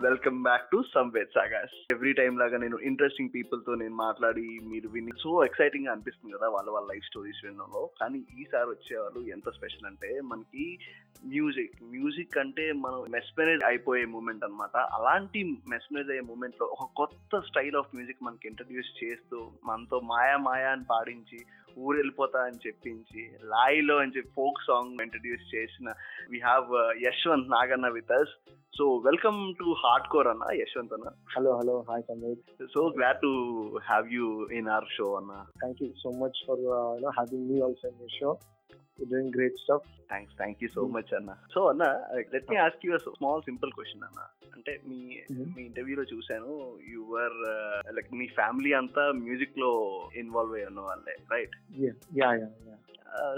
uh, welcome back to Samved sagas every time లాగా నేను interesting పీపుల్తో నేను మాట్లాడి మీరు విని సో ఎక్సైటింగ్గా అనిపిస్తుంది కదా వాళ్ళ వాళ్ళ లైఫ్ స్టోరీస్ వినడంలో. కానీ ఈసారి వచ్చేవాళ్ళు ఎంత స్పెషల్ అంటే మనకి మ్యూజిక్ మ్యూజిక్ అంటే మనం మెస్మరైజ్ అయిపోయే మూమెంట్ అన్నమాట. అలాంటి మెస్మరైజ్ అయ్యే మూమెంట్లో ఒక కొత్త స్టైల్ ఆఫ్ మ్యూజిక్ మనకి ఇంట్రడ్యూస్ చేస్తూ మనతో మాయా మాయా అని పాడించి ఊరు వెళ్ళిపోతా అని చెప్పించి లాయిలో అని చెప్పి ఫోక్ సాంగ్ ఇంట్రడ్యూస్ చేసిన we have Yashwant Naganna with us so welcome to heart core అన్న యశ్వంత్ అన్న Hello, hello. Hi, Sandeep. So glad to have you in our show అన్న uh, you know having me also in your show. You're doing great stuff. Thanks thank you so much అన్న so అన్న let me ask you small simple question అన్న అంటే మీ Mhm. మీ ఇంటర్వ్యూలో చూశాను your like me family అంతా మ్యూజిక్లో involve అయ్యి ఉన్న వాళ్ళే right.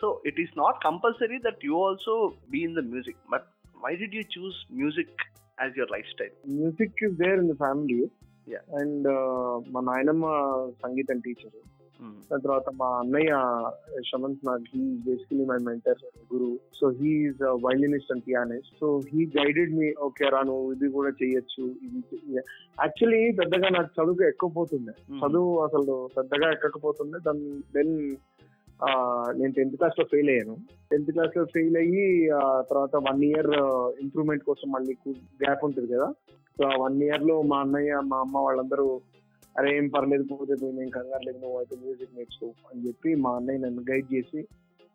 So it is not compulsory that you also be in the music but why did you choose music as your lifestyle Music is there in the family. Yeah. And uh, మా నాయనమ్మ సంగీతం teacher దాని తర్వాత మా అన్నయ్య Shamanth Nag he basically my mentor guru so he's violinist and pianist so he guided me okay రా నువ్వు ఇది కూడా చెయ్యొచ్చు ఇది యాక్చువల్లీ పెద్దగా నాకు చదువు ఎక్కకపోతుండే చదువు అసలు పెద్దగా ఎక్కకపోతుండే. దాని దెన్ నేను టెన్త్ క్లాస్లో ఫెయిల్ అయ్యాను. టెన్త్ క్లాస్లో ఫెయిల్ అయ్యి తర్వాత వన్ ఇయర్ ఇంప్రూవ్మెంట్ కోసం మళ్ళీ గ్యాప్ ఉంటుంది కదా. సో వన్ ఇయర్లో మా అన్నయ్య మా అమ్మ వాళ్ళందరూ అరే ఏం పర్లేదు పోతే పోయి నేను కంగారు లేదు నువ్వు అయితే మ్యూజిక్ నేర్చుకో అని చెప్పి మా అన్నయ్య నన్ను గైడ్ చేసి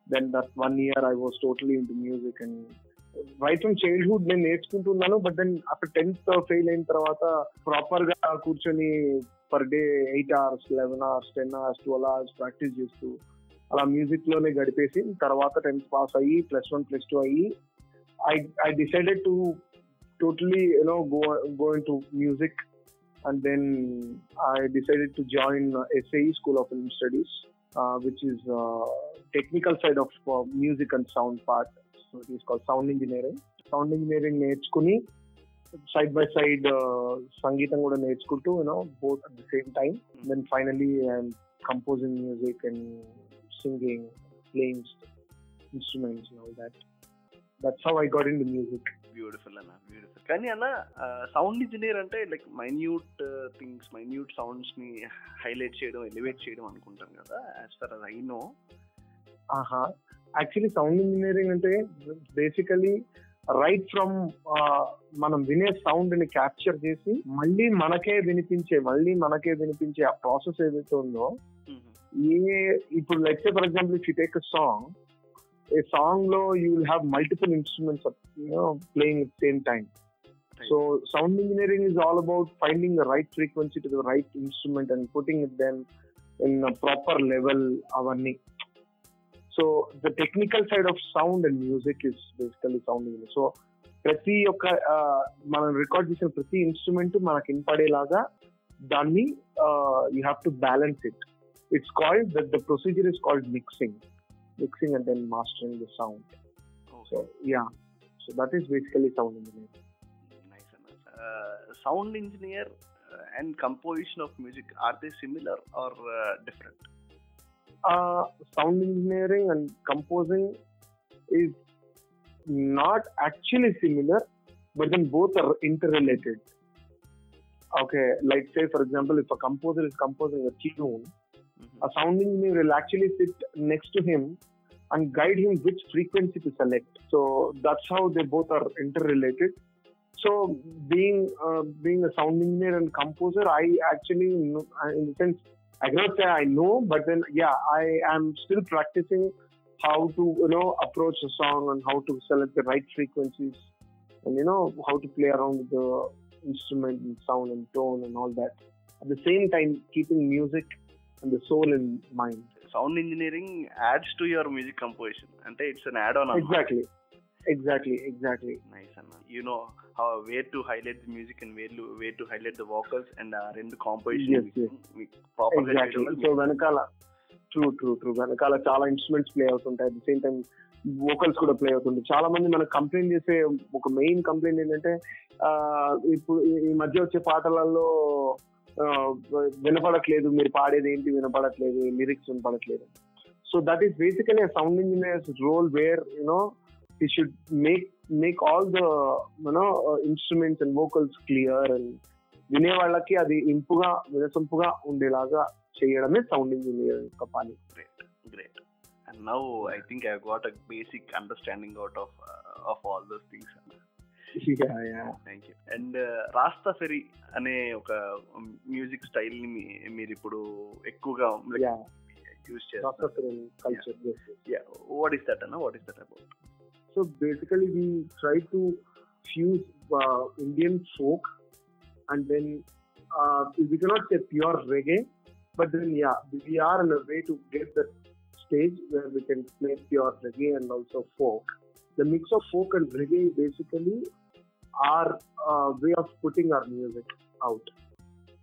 then that one year I was totally into music and right from childhood నేను నేర్చుకుంటున్నాను బట్ దెన్ అక్కడ టెన్త్ ఫెయిల్ అయిన తర్వాత ప్రాపర్గా కూర్చొని per day eight hours eleven hours ten hours twelve hours practice చేస్తూ అలా మ్యూజిక్ లోనే గడిపేసి తర్వాత టెన్త్ పాస్ అయ్యి ప్లస్ వన్ ప్లస్ టూ అయ్యి I I decided to totally you know go go into music and then I decided to join uh, SAE School of Film Studies, uh, which is uh, technical side of uh, music and sound part. So it is called sound engineering. Sound engineering నేర్చుకుని side by side సంగీతం కూడా నేర్చుకుంటూ you know both at the same time then finally I'm composing music and singing playing instruments all that that's how I got in the music beautiful అన్న beautiful కానీ అన్న sound engineer అంటే like minute things minute సౌండ్స్ని highlight చేయడం elevate చేయడం అనుకుంటాం కదా as for us I know ఆహా. యాక్చువల్లీ సౌండ్ ఇంజనీరింగ్ అంటే బేసికలీ రైట్ ఫ్రమ్ మనం వినే సౌండ్ని క్యాప్చర్ చేసి మళ్ళీ మనకే వినిపించే మళ్ళీ మనకే వినిపించే ఆ ప్రాసెస్ ఏదైతే ఉందో ఏ ఇప్పుడు let say for example if you take a song ఏ సాంగ్లో you will have multiple instruments playing at same time so sound engineering all about finding the right frequency to the right instrument and putting it then in a proper level అవన్నీ so the technical side of sound and music is basically sound engineer so ప్రతి ఒక్క మనం record చేసిన ప్రతి instrument మనకి వినపడేలాగా దాన్ని you have to balance it it's called that the procedure is called mixing. Mixing and then mastering the sound. Okay. so yeah. So that is basically sound engineer nice enough. Uh, sound engineer uh, and composition of music are they similar or uh, different? Uh, sound engineering and composing is not actually similar but then both are interrelated. Okay like say for example if a composer is composing a tune a sound engineer will actually sit next to him and guide him which frequency to select. So that's how they both are interrelated. So being uh, being a sound engineer and composer, I actually know, in the sense I cannot say I know, but then yeah, I am still practicing how to you know approach a song and how to select the right frequencies, and you know how to play around with the instrument and sound and tone and all that. At the same time, keeping music and the soul in mind. Sound engineering adds to your music composition అంటే it's an add on Exactly, exactly, exactly. Nice అన్న. You know where to highlight the music and where where to highlight the vocals and ఆ రెండు composition. Proper exactly so వెనకాల true true true వెనకాల చాలా instruments play అవుతుంటాయి. At the same time vocals కూడా play అవుతుంటాయి. చాలా మంది మనకు కంప్లైంట్ చేసే ఒక మెయిన్ కంప్లైంట్ ఏంటంటే ఇప్పుడు ఈ- మధ్య వచ్చే పాటలలో వినపడట్లేదు మీరు పాడేది ఏంటి వినపడట్లేదు lyrics వినపడట్లేదు. So that is basically sound engineers role where you know he should make make all the you know instruments and vocals clear and వినే వాళ్ళకి అది ఇంపుగా వినసొంపుగా ఉండేలాగా చేయడమే సౌండ్ ఇంజనీర్ యొక్క పని. Great great and now I think I got a basic understanding out of of all those things thank you and Rastafari అనే ఒక మ్యూజిక్ స్టైల్ని మీ- మీరు ఇప్పుడు ఎక్కువగా యూజ్ చేస్తారు కల్చర్ వాట్ ఈస్ దట్ అన్న what is that about So basically, we try to fuse uh, Indian folk and then uh, we cannot say pure reggae, but then yeah, we are in a way to get that stage where we can play pure reggae and also folk. The mix of folk and reggae is basically our uh, way of putting our music out.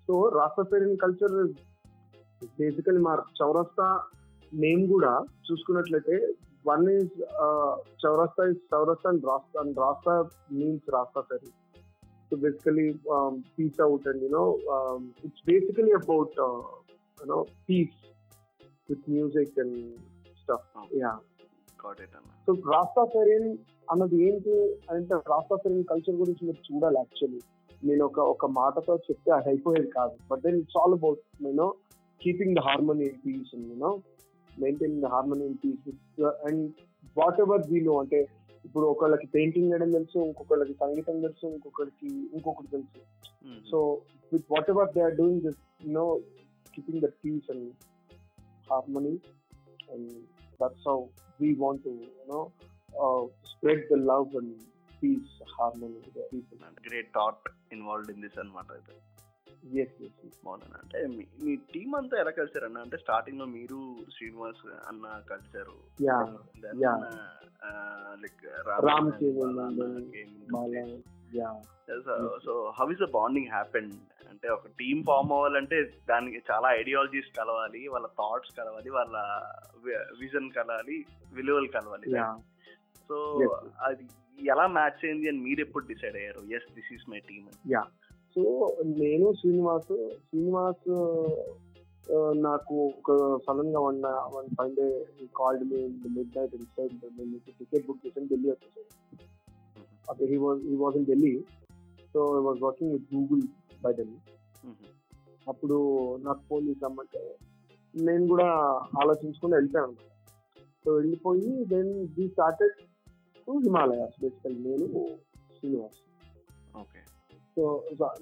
So Rastafarian culture is basically మా చౌరస్తా name కూడా చూసుకున్నట్లయితే one is uh, Chaurasta is Chaurasta and Rasta and Rasta means Rasta Ferry. So basically, um, peace out and you know, um, it's basically about uh, you సో Rastafarian అన్నది ఏంటి అంటే రాస్తా ఫెరియన్ culture గురించి మీరు చూడాలి యాక్చువల్లీ నేను ఒక ఒక మాటతో చెప్తే అది అయిపోయేది కాదు. But then it's all about you know keeping the harmony in peace you know maintaining the harmony in peace and whatever we know అంటే ఇప్పుడు ఒకళ్ళకి పెయింటింగ్ వేయడం తెలుసు ఇంకొకళ్ళకి సంగీతం తెలుసు ఇంకొకరికి ఇంకొకటి తెలుసు. So with whatever they are doing this you know keeping the peace and harmony and that's how we want to you know uh, spread the love and peace harmony to the people great thought involved in this అనమాట అయితే yes yes, yes. బాగుంది అంటే మీ- team అంతా ఎలా కలిసారు అన్న అంటే స్టార్టింగ్లో మీరు శ్రీనివాస్ అన్న కలిసారు yeah Yeah. Like Ram yeah. So how is the bonding happen అంటే ఒక టీమ్ ఫామ్ అవ్వాలంటే దానికి చాలా ఐడియాలజీస్ కలవాలి వాళ్ళ థాట్స్ కలవాలి వాళ్ళ విజన్ కలవాలి విలువలు కలవాలి సో. అది ఎలా మ్యాచ్ అయింది అని మీరు ఎప్పుడు డిసైడ్ అయ్యారు? Yes this is my team so నేను శ్రీనివాస్ శ్రీనివాస్ నాకు ఒక సడన్గా one one five day called me midnight inside ticket book చేసాను ఢిల్లీ వచ్చేసాను. అదే he was he was in Delhi so I was working with Google by Delhi అప్పుడు నాకు ఫోన్ చేద్దామంటే నేను కూడా ఆలోచించుకుని వెళ్ళిపోయాను అనమాట సో వెళ్ళిపోయి then the started to Himalayas basically నేను శ్రీనివాస్ ఓకే సో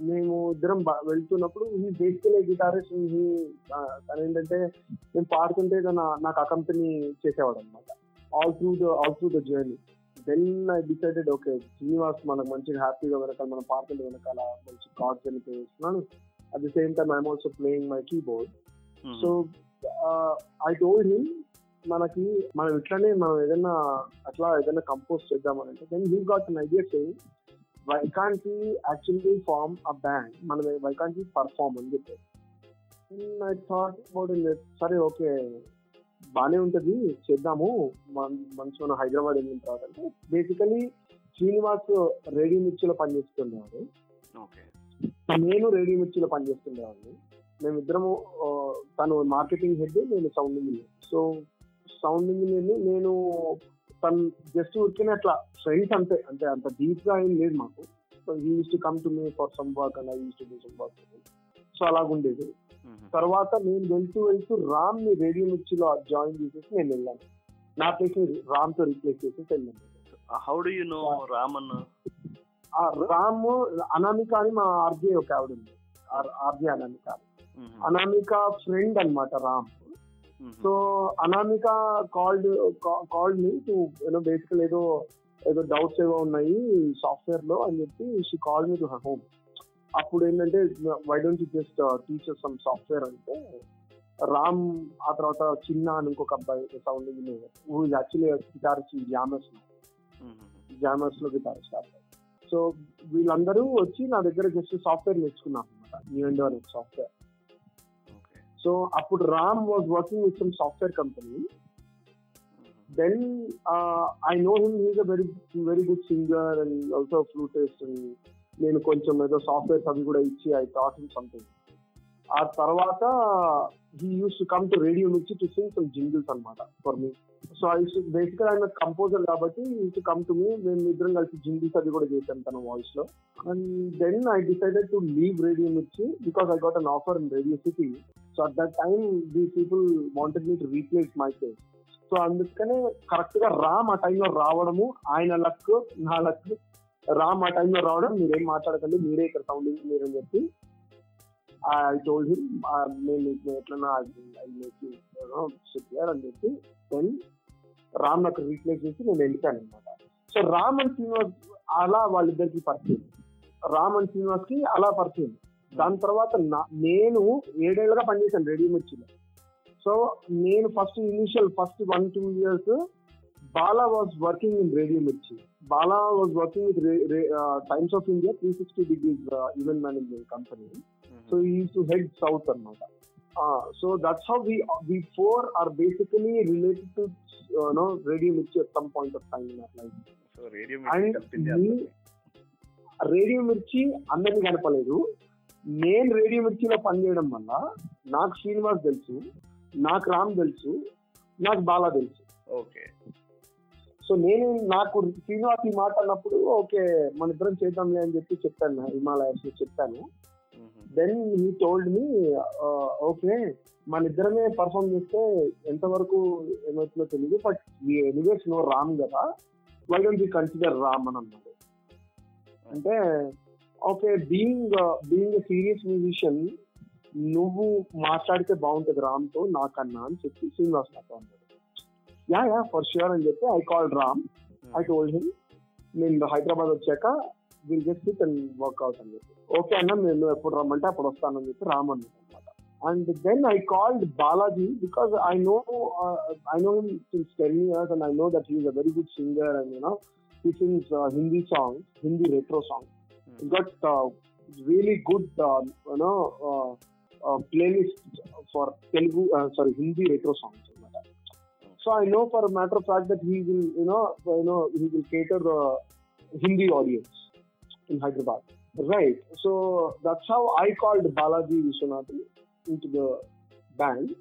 మేము ఇద్దరం వెళ్తున్నప్పుడు ఈ బేసికల్ గిటారిస్ట్ తను ఏంటంటే నేను పాడుతుంటే తన నాకు అకంపెనీ చేసేవాడు అనమాట all through the all through the journey then I decided okay Srinivas మనకు మంచిగా హ్యాపీగా వెనకాల మనం పాడుతుంటే వెనకాల మంచి కార్డ్స్ అని చేస్తున్నాను at the same time I'm also playing my keyboard so I told him మనకి మనం ఇట్లానే మనం ఏదైనా అట్లా ఏదైనా కంపోజ్ చేద్దామని అంటే then he got an idea saying we can't actually form a band మనం వై కాంట్ పర్ఫార్మ్ అని చెప్పి ఐ థాట్ అబౌట్ సరే ఓకే బాగానే ఉంటది. చేద్దాము. మంచి మనం హైదరాబాద్ వెళ్ళిన తర్వాత అంటే బేసికలీ శ్రీనివాస్ రేడియో మిర్చిలో పనిచేస్తుండేవాడు నేను రేడియో మిర్చిలో పనిచేస్తుండేవాడిని మేమిద్దరము తను మార్కెటింగ్ హెడ్ నేను sound engineer so sound engineer నేను తను జస్ట్ ఊరికే అట్లా ఫ్రెండ్స్ అంతే. అంటే అంత డీప్గా ఏం లేదు మాకు. So use to come to me for some work I use to do some work so అలాగుండేది. తర్వాత నేను వెళ్తూ వెళ్తూ రామ్ని రేడియో మిర్చిలో జాయిన్ చేసేసి నేను వెళ్ళాను. నా ప్లేస్ రామ్తో రీప్లేస్ చేసేసి వెళ్ళాను. How do you know Ram అన్న? రామ్ అనామిక అని మా ఆర్జే ఒక ఆవిడ ఉంది. ఆర్జే అనామిక. అనామిక ఫ్రెండ్ అన్నమాట Ram. So Anamika called called me to you know basically ఏదో ఏదో డౌట్స్ ఏవో ఉన్నాయి సాఫ్ట్వేర్లో అని చెప్పి she call me to her home అప్పుడు ఏంటంటే why don't you just teacher some software అంటే రామ్ ఆ తర్వాత చిన్న అని ఇంకొక అబ్బాయి sound engineer who is actually guitarist Jammers జామర్స్లో guitarist అబ్బాయి సో వీళ్ళందరూ వచ్చి నా దగ్గర జస్ట్ సాఫ్ట్వేర్ నేర్చుకున్నాం అనమాట న్యూ ఇండో అనే సాఫ్ట్వేర్ సో అప్పుడు Ram was working with some software company then I know him he's a very very good singer and also flutist and నేను కొంచెం ఏదో సాఫ్ట్వేర్స్ అవి కూడా ఇచ్చి ఐ థాట్ ఇన్ సంథింగ్ ఆ తర్వాత he use to come to radio నుంచి to sing some jingles అనమాట for me so I basically ఆయన కంపోజర్ కాబట్టి use to come to me మేము ఇద్దరం కలిసి జింగిల్స్ అది కూడా చేశాను తన వాయిస్లో. And then I decided to leave Radio Mirchi because I got an offer in Radio City so at that time the people wanted me to replace my face so అందుకనే కరెక్ట్గా రామ్ ఆ టైంలో రావడము ఆయన లక్ నా లక్ రామ్ ఆ టైంలో రావడం మీరేం మాట్లాడకండి మీరే ఇక్కడ సౌండింగ్ మీరు అని చెప్పి ఐ టోల్డ్ హిమ్ నేను మీకు ఎట్లన్నా అని చెప్పి దెన్ రామ్ నాకు రీప్లేస్ చేసి నేను వెళ్ళిపోయాను అనమాట సో రామ్ అండ్ శ్రీనివాస్ అలా వాళ్ళిద్దరికి పరిచయం. రామ్ అండ్ శ్రీనివాస్కి అలా పరిచయం. దాని తర్వాత నా- నేను ఏడేళ్ళుగా పనిచేశాను రేడియో మిర్చిలో సో నేను first initial first one two years Bala was working in Radio Mirchi Bala was working with Times of India three sixty degrees event management company so ఈ టు హెడ్ సౌత్ అనమాట so that's how we we four are basically related to no Radio Mirchi at some point of time in life so radio And కలిపింది me- అందరినీ. Radio Mirchi అందరినీ కనపలేదు నేను radio మిర్చిలో పనిచేయడం వల్ల నాకు శ్రీనివాస్ తెలుసు నాకు రామ్ తెలుసు నాకు బాలా తెలుసు. ఓకే సో నేను నాకు శ్రీనివాస్ ఈ మాట అన్నప్పుడు ఓకే మన ఇద్దరం చేద్దాంలే అని చెప్పి చెప్పాను హిమాలయస్ చెప్పాను. Then he told me okay మన ఇద్దరమే పర్ఫామ్ చేస్తే ఎంతవరకు ఏమవుతుందో తెలియదు బట్ ఎనివేస్ నో రామ్ కదా why don't be consider Ram అని అన్నాడు. అంటే okay being being serious musician నువ్వు మాట్లాడితే బాగుంటుంది రామ్తో నాకన్నా అని చెప్పి శ్రీనివాస్ నాతో అన్నాడు యా యా ఫర్ ష్యూర్ అని చెప్పి I call Ram I told him నేను హైదరాబాద్ వచ్చాక will just sit and work out అని చెప్పి ఓకే అన్న నేను ఎప్పుడు రమ్మంటే అప్పుడు వస్తానని చెప్పి రామ్ అన్నాడు అనమాట and then I called Balaji because I know I know him since ten years and I know that he's a very good singer and you know he sings Hindi songs Hindi retro songs he got uh, really good uh, you know uh, uh, playlist for Telugu uh, sorry Hindi retro songs. So I know for a matter of fact that he will you know you know he will cater the Hindi audience in Hyderabad. Right. So that's how I called Balaji Vishwanathan into the band.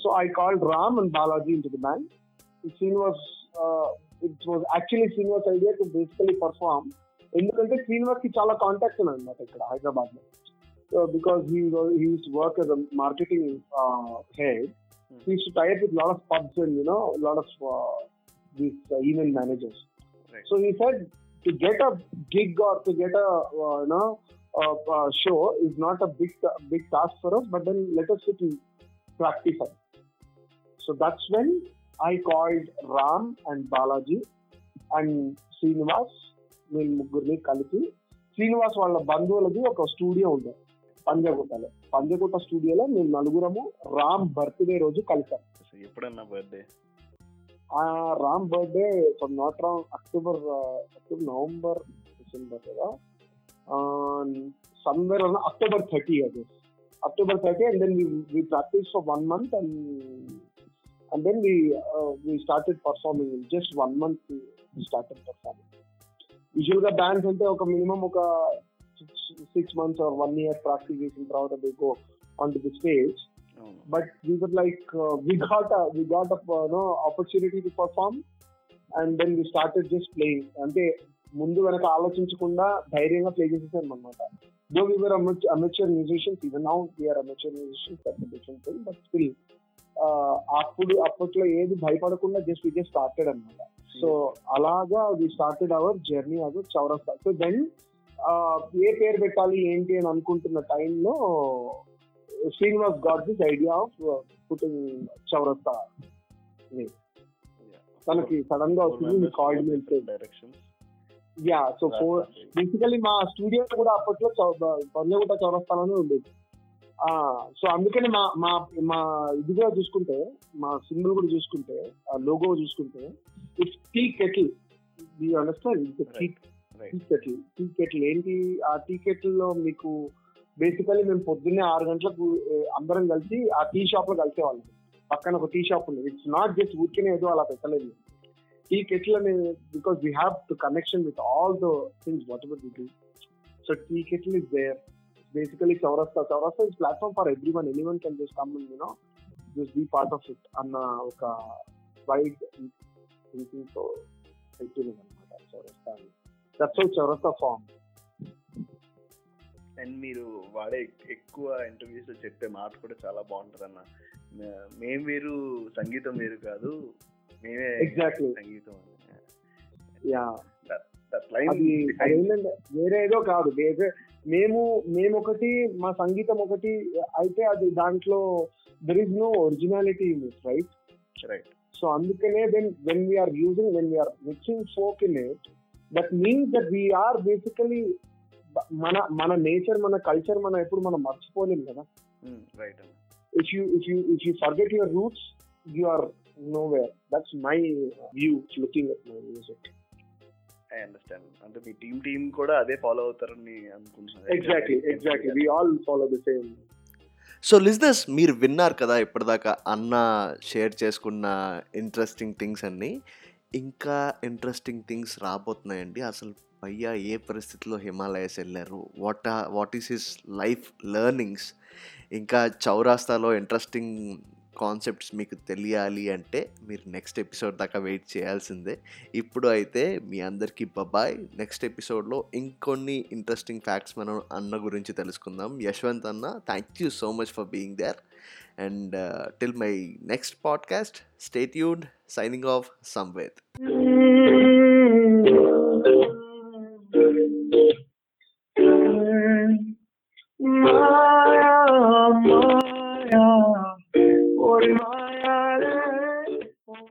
So I called Ram and Balaji into the band. Srinivas, uh, it was actually Srinivas' idea to basically perform ఎందుకంటే శ్రీనివాస్ కి చాలా contacts ఉన్నాయి అన్నమాట ఇక్కడ హైదరాబాద్ లో because he he used work as a marketing head He to tie up with lot of pubs and you know lot of these event managers Right. So he said to get a gig or to get a no show is not a big big task for us but then let us sit and practice it so that's when I called Ram and Balaji and Srinivas వీళ్ళ ముగ్గురిని కలిపి శ్రీనివాస్ వాళ్ళ బంధువులది ఒక studio ఉంది పంజగుట్టలో పంజగుట్ట స్టూడియోలో మేము నలుగురము Ram birthday రోజు కలిసాం. సో ఎప్పుడన్నా బర్త్డే? ఆ Ram birthday from not wrong October October November December కదా. సమ్వేర్ అక్టోబర్ థర్టీ అది October thirty and then we practice for one month and and then we we started performing just one month started performing యూజువల్గా bands అంటే ఒక minimum ఒక six months or one year practice చేసిన తర్వాత they go on to the stage but we were like we got we got no opportunity to perform and then we started just playing అంటే ముందు వెనక ఆలోచించకుండా ధైర్యంగా play చేసేసాను అనమాట though we were amateur musicians even now we are amateur musicians different thing but still అప్పుడు అప్పట్లో ఏది భయపడకుండా జస్ట్ వి జస్ట్ స్టార్టెడ్ అనమాట సో అలాగా వి స్టార్టెడ్ అవర్ జర్నీ అది చౌరస్తా సో దెన్ ఏ పేరు పెట్టాలి ఏంటి అని అనుకుంటున్న టైంలో Srinivas got this idea of putting Chowraasta తనకి సడన్గా వచ్చింది మీ directions yeah so four basically మా స్టూడియో కూడా అప్పట్లో పంజగుట్ట చౌరస్తాలోనే ఉండేది. సో అందుకని మా మా మా ఇది కూడా చూసుకుంటే మా సింబల్ కూడా చూసుకుంటే ఆ లోగో చూసుకుంటే it's tea kettle you understand tea tea kettle tea ఏంటి ఆ టీ మీకు బేసికలీ మేము పొద్దున్నే ఆరు గంటలకు అందరం కలిసి ఆ టీ షాప్లో కలిసేవాళ్ళం పక్కన ఒక టీ షాప్ ఉంది ఇట్స్ నాట్ జస్ట్ ఊరికేనే ఏదో అలా పెట్టలేదు టీ కెట్లు అనేది because we have to connection with all the things whatever we do so tea kettle is there basically Chowraasta Chowraasta is platform for everyone. Anyone one just come and, you you know just be part of it అన్న ఒక wide థింకింగ్తో పెట్టింది అనమాట Chowraasta that's how Chowraasta form. And మీరు వాడే ఎక్కువ interviews చెప్పే మాట కూడా చాలా బాగుంటది అన్న మే- మేం వేరు సంగీతం వేరు కాదు. మేమే Exactly. సంగీతం యా. వేరే ఏదో కాదు. మేము మేము ఒకటి మా సంగీతం ఒకటి అయితే అది దాంట్లో there is no originality in it right right so అందుకనే then when we are using when we are mixing folk in it that means that we are basically మన మన నేచర్ మన కల్చర్ మనం ఎప్పుడు మనం మర్చిపోలేం కదా. Right if you if you if you forget your roots you are nowhere that's my view looking at my music I understand అంటే మీ టీమ్ టీమ్ కూడా అదే ఫాలో అవుతారని అనుకుంటున్నాను. Exactly exactly we all follow the same so listeners మీరు విన్నారు కదా ఇప్పటిదాకా అన్న షేర్ చేసుకున్న ఇంట్రెస్టింగ్ థింగ్స్ అన్నీ. ఇంకా ఇంట్రెస్టింగ్ థింగ్స్ రాబోతున్నాయండి. అసలు పయ్యా ఏ పరిస్థితిలో హిమాలయస్ వెళ్ళారు? What what is his life learnings ఇంకా చౌరాస్తాలో ఇంట్రెస్టింగ్ కాన్సెప్ట్స్ మీకు తెలియాలి అంటే మీరు నెక్స్ట్ ఎపిసోడ్ దాకా వెయిట్ చేయాల్సిందే. ఇప్పుడు అయితే మీ అందరికీ బబాయ్. నెక్స్ట్ ఎపిసోడ్లో ఇంకొన్ని ఇంట్రెస్టింగ్ ఫ్యాక్ట్స్ మనం అన్న గురించి తెలుసుకుందాం. యశ్వంత్ అన్న thank you so much for being there and till my next podcast stay tuned signing off Samved Mm.